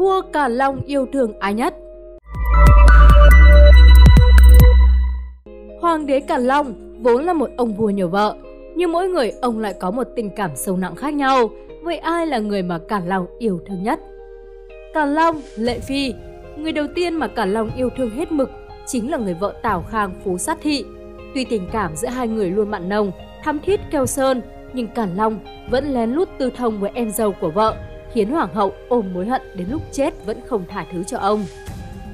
vua Càn Long yêu thương ai nhất. Hoàng đế Càn Long vốn là một ông vua nhiều vợ, nhưng mỗi người ông lại có một tình cảm sâu nặng khác nhau. Vậy ai là người mà Càn Long yêu thương nhất? Càn Long, Lệ Phi, người đầu tiên mà Càn Long yêu thương hết mực chính là người vợ Tào Khang Phú Sát Thị. Tuy tình cảm giữa hai người luôn mặn nồng, thắm thiết keo sơn, nhưng Càn Long vẫn lén lút tư thông với em dâu của vợ, khiến Hoàng hậu ôm mối hận đến lúc chết vẫn không thả thứ cho ông.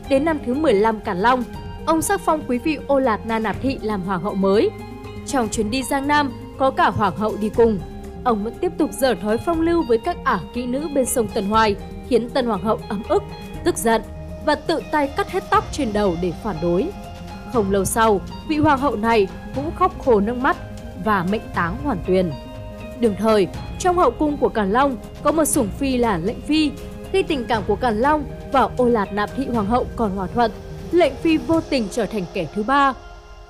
Đến năm thứ 15 Càn Long, ông sắc phong quý vị Ô Lạt Na Nạp Thị làm hoàng hậu mới. Trong chuyến đi Giang Nam, có cả hoàng hậu đi cùng. Ông vẫn tiếp tục dở thói phong lưu với các ả kỹ nữ bên sông Tần Hoài, khiến tân hoàng hậu ấm ức, tức giận và tự tay cắt hết tóc trên đầu để phản đối. Không lâu sau, vị hoàng hậu này cũng khóc khổ nước mắt và mệnh táng hoàn tuyền. Đường thời, trong hậu cung của Càn Long có một sủng phi là Lệnh Phi. Khi tình cảm của Càn Long và ô lạt nạp thị hoàng hậu còn hòa thuận, Lệnh Phi vô tình trở thành kẻ thứ ba.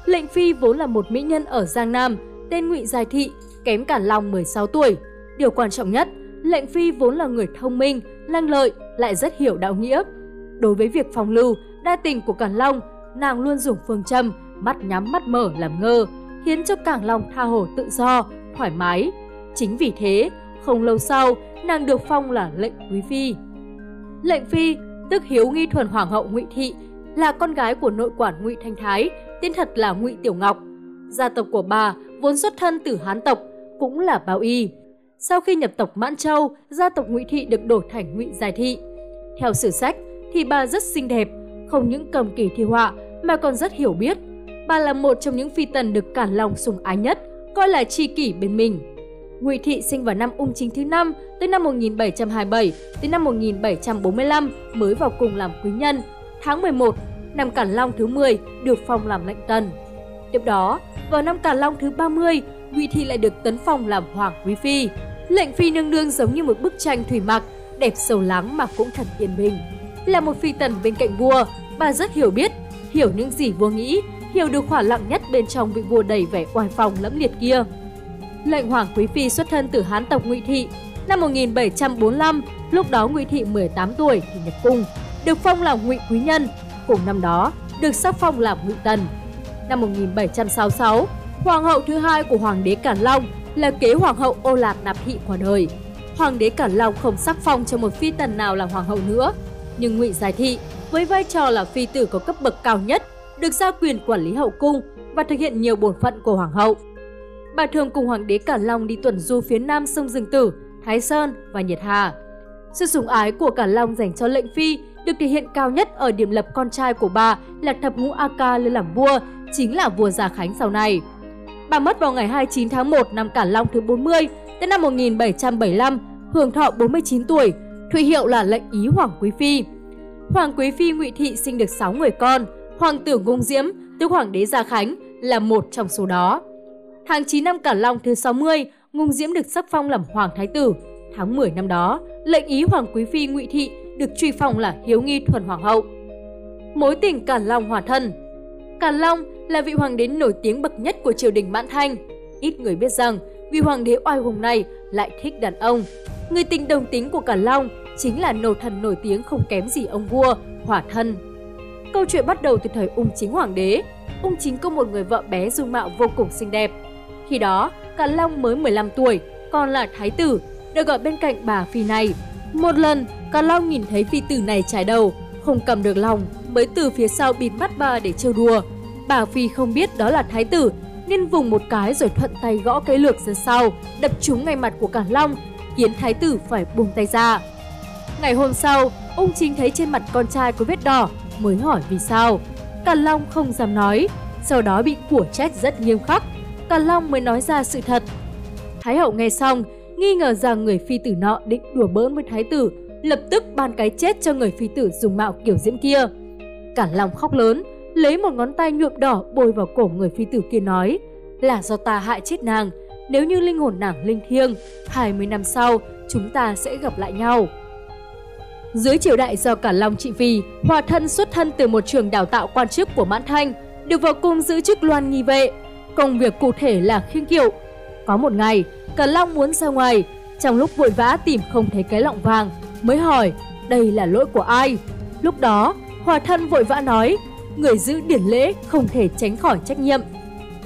Lệnh Phi vốn là một mỹ nhân ở Giang Nam, tên Ngụy Giai Thị, kém Càn Long 16 tuổi. Điều quan trọng nhất, Lệnh Phi vốn là người thông minh, lanh lợi, lại rất hiểu đạo nghĩa. Đối với việc phòng lưu, đa tình của Càn Long, nàng luôn dùng phương châm mắt nhắm mắt mở làm ngơ, khiến cho Càn Long tha hồ tự do, thoải mái. Chính vì thế, không lâu sau, nàng được phong là lệnh quý phi. Lệnh phi, tức hiếu nghi thuần hoàng hậu Ngụy Thị, là con gái của nội quản Ngụy Thanh Thái, tên thật là Ngụy Tiểu Ngọc. Gia tộc của bà vốn xuất thân từ Hán tộc, cũng là Bao Y. Sau khi nhập tộc Mãn Châu, gia tộc Ngụy Thị được đổi thành Ngụy Giải Thị. Theo sử sách thì bà rất xinh đẹp, không những cầm kỳ thi họa mà còn rất hiểu biết. Bà là một trong những phi tần được cả lòng sùng ái nhất, coi là tri kỷ bên mình. Ngụy Thị sinh vào năm ung chính thứ năm tới năm 1727 tới năm 1745 mới vào cùng làm quý nhân. Tháng 11, năm Càn Long thứ 10 được phong làm lệnh tần. Tiếp đó, vào năm Càn Long thứ 30, Ngụy Thị lại được tấn phong làm hoàng quý phi. Lệnh phi nương nương giống như một bức tranh thủy mặc, đẹp sâu lắng mà cũng thật yên bình. Là một phi tần bên cạnh vua, bà rất hiểu biết, hiểu những gì vua nghĩ, hiểu được khỏa lặng nhất bên trong vị vua đầy vẻ oai phong lẫm liệt kia. Lệnh hoàng quý phi xuất thân từ Hán tộc Ngụy Thị. Năm 1745, lúc đó Ngụy Thị 18 tuổi thì nhập cung, được phong làm Ngụy quý nhân. Cùng năm đó, được sắc phong làm Ngụy Tần. Năm 1766, hoàng hậu thứ hai của hoàng đế Càn Long là kế hoàng hậu Ô Lạt Nạp Thị qua đời. Hoàng đế Càn Long không sắc phong cho một phi tần nào là hoàng hậu nữa, nhưng Ngụy Giải Thị với vai trò là phi tử có cấp bậc cao nhất, được giao quyền quản lý hậu cung và thực hiện nhiều bổn phận của hoàng hậu. Bà thường cùng hoàng đế cả Long đi tuần du phía nam sông Dương Tử, Thái Sơn và Nhiệt Hà. Sự sủng ái của cả Long dành cho lệnh phi được thể hiện cao nhất ở điểm lập con trai của bà là thập ngũ A Ca lên làm vua, chính là vua Gia Khánh sau này. Bà mất vào ngày 29 tháng 1 năm cả Long thứ 40, tới năm 1775, hưởng thọ 49 tuổi, Thụy hiệu là lệnh ý Hoàng Quý Phi. Hoàng Quý Phi Ngụy Thị sinh được 6 người con, Hoàng tử Ngung Diễm, tức Hoàng đế Gia Khánh, là một trong số đó. Tháng 9 năm Cản Long thứ 60, Ngung Diễm được sắc phong làm Hoàng Thái Tử. Tháng 10 năm đó, lệnh ý Hoàng Quý Phi Ngụy Thị được truy phong là Hiếu Nghi Thuần Hoàng hậu. Mối tình Cản Long hòa thân Càn Long là vị hoàng đế nổi tiếng bậc nhất của triều đình Mãn Thanh. Ít người biết rằng, vị hoàng đế oai hùng này lại thích đàn ông. Người tình đồng tính của Càn Long chính là nô thần nổi tiếng không kém gì ông vua, hỏa thân. Câu chuyện bắt đầu từ thời ung chính hoàng đế. Ung chính có một người vợ bé dung mạo vô cùng xinh đẹp. Khi đó, Càn Long mới 15 tuổi, còn là thái tử, được gọi bên cạnh bà phi này. Một lần, Càn Long nhìn thấy phi tử này trái đầu, không cầm được lòng, mới từ phía sau bịt mắt bà để trêu đùa. Bà phi không biết đó là thái tử, nên vùng một cái rồi thuận tay gõ cái lược ra sau, đập trúng ngay mặt của Càn Long, khiến thái tử phải buông tay ra. Ngày hôm sau, ung chính thấy trên mặt con trai có vết đỏ, mới hỏi vì sao. Càn Long không dám nói, sau đó bị của trách rất nghiêm khắc. Càn Long mới nói ra sự thật. Thái hậu nghe xong, nghi ngờ rằng người phi tử nọ định đùa bỡn với thái tử, lập tức ban cái chết cho người phi tử dùng mạo kiểu diễm kia. Càn Long khóc lớn, lấy một ngón tay nhuộm đỏ bôi vào cổ người phi tử kia nói là do ta hại chết nàng, nếu như linh hồn nàng linh thiêng, 20 năm sau chúng ta sẽ gặp lại nhau. Dưới triều đại do cả Long trị vì, Hòa Thân xuất thân từ một trường đào tạo quan chức của Mãn Thanh, được vào cung giữ chức loan nghi vệ. Công việc cụ thể là khiêng kiệu. Có một ngày, cả Long muốn ra ngoài, trong lúc vội vã tìm không thấy cái lọng vàng, mới hỏi đây là lỗi của ai. Lúc đó, Hòa thân vội vã nói, người giữ điển lễ không thể tránh khỏi trách nhiệm.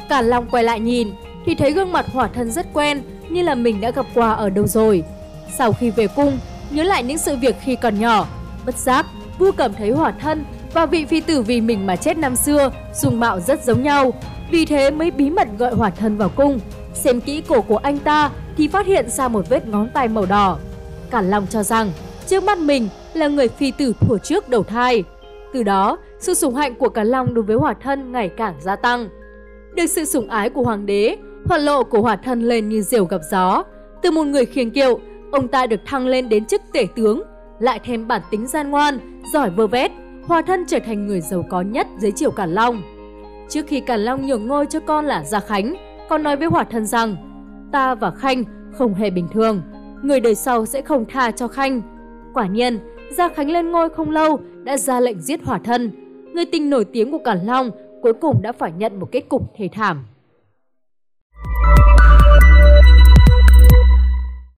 Cả Long quay lại nhìn, thì thấy gương mặt Hòa thân rất quen, như là mình đã gặp qua ở đâu rồi. Sau khi về cung, nhớ lại những sự việc khi còn nhỏ, bất giác, vua cảm thấy Hòa thân và vị phi tử vì mình mà chết năm xưa, dùng mạo rất giống nhau. Vì thế mới bí mật gọi hỏa thân vào cung. Xem kỹ cổ của anh ta thì phát hiện ra một vết ngón tay màu đỏ. cản Long cho rằng trước mắt mình là người phi tử thuở trước đầu thai. Từ đó, sự sủng hạnh của cản Long đối với Hỏa Thân ngày càng gia tăng. Được sự sủng ái của hoàng đế, hoạt lộ của Hỏa Thân lên như diều gặp gió. Từ một người khiêng kiệu, ông ta được thăng lên đến chức tể tướng, lại thêm bản tính gian ngoan, giỏi vơ vét, Hòa Thân trở thành người giàu có nhất dưới triều Càn Long. Trước khi Càn Long nhường ngôi cho con là Gia Khánh, con nói với hỏa Thân rằng ta và Khanh không hề bình thường, người đời sau sẽ không tha cho Khanh. Quả nhiên, Gia Khánh lên ngôi không lâu đã ra lệnh giết Hỏa Thân. Người tình nổi tiếng của Càn Long cuối cùng đã phải nhận một kết cục thê thảm.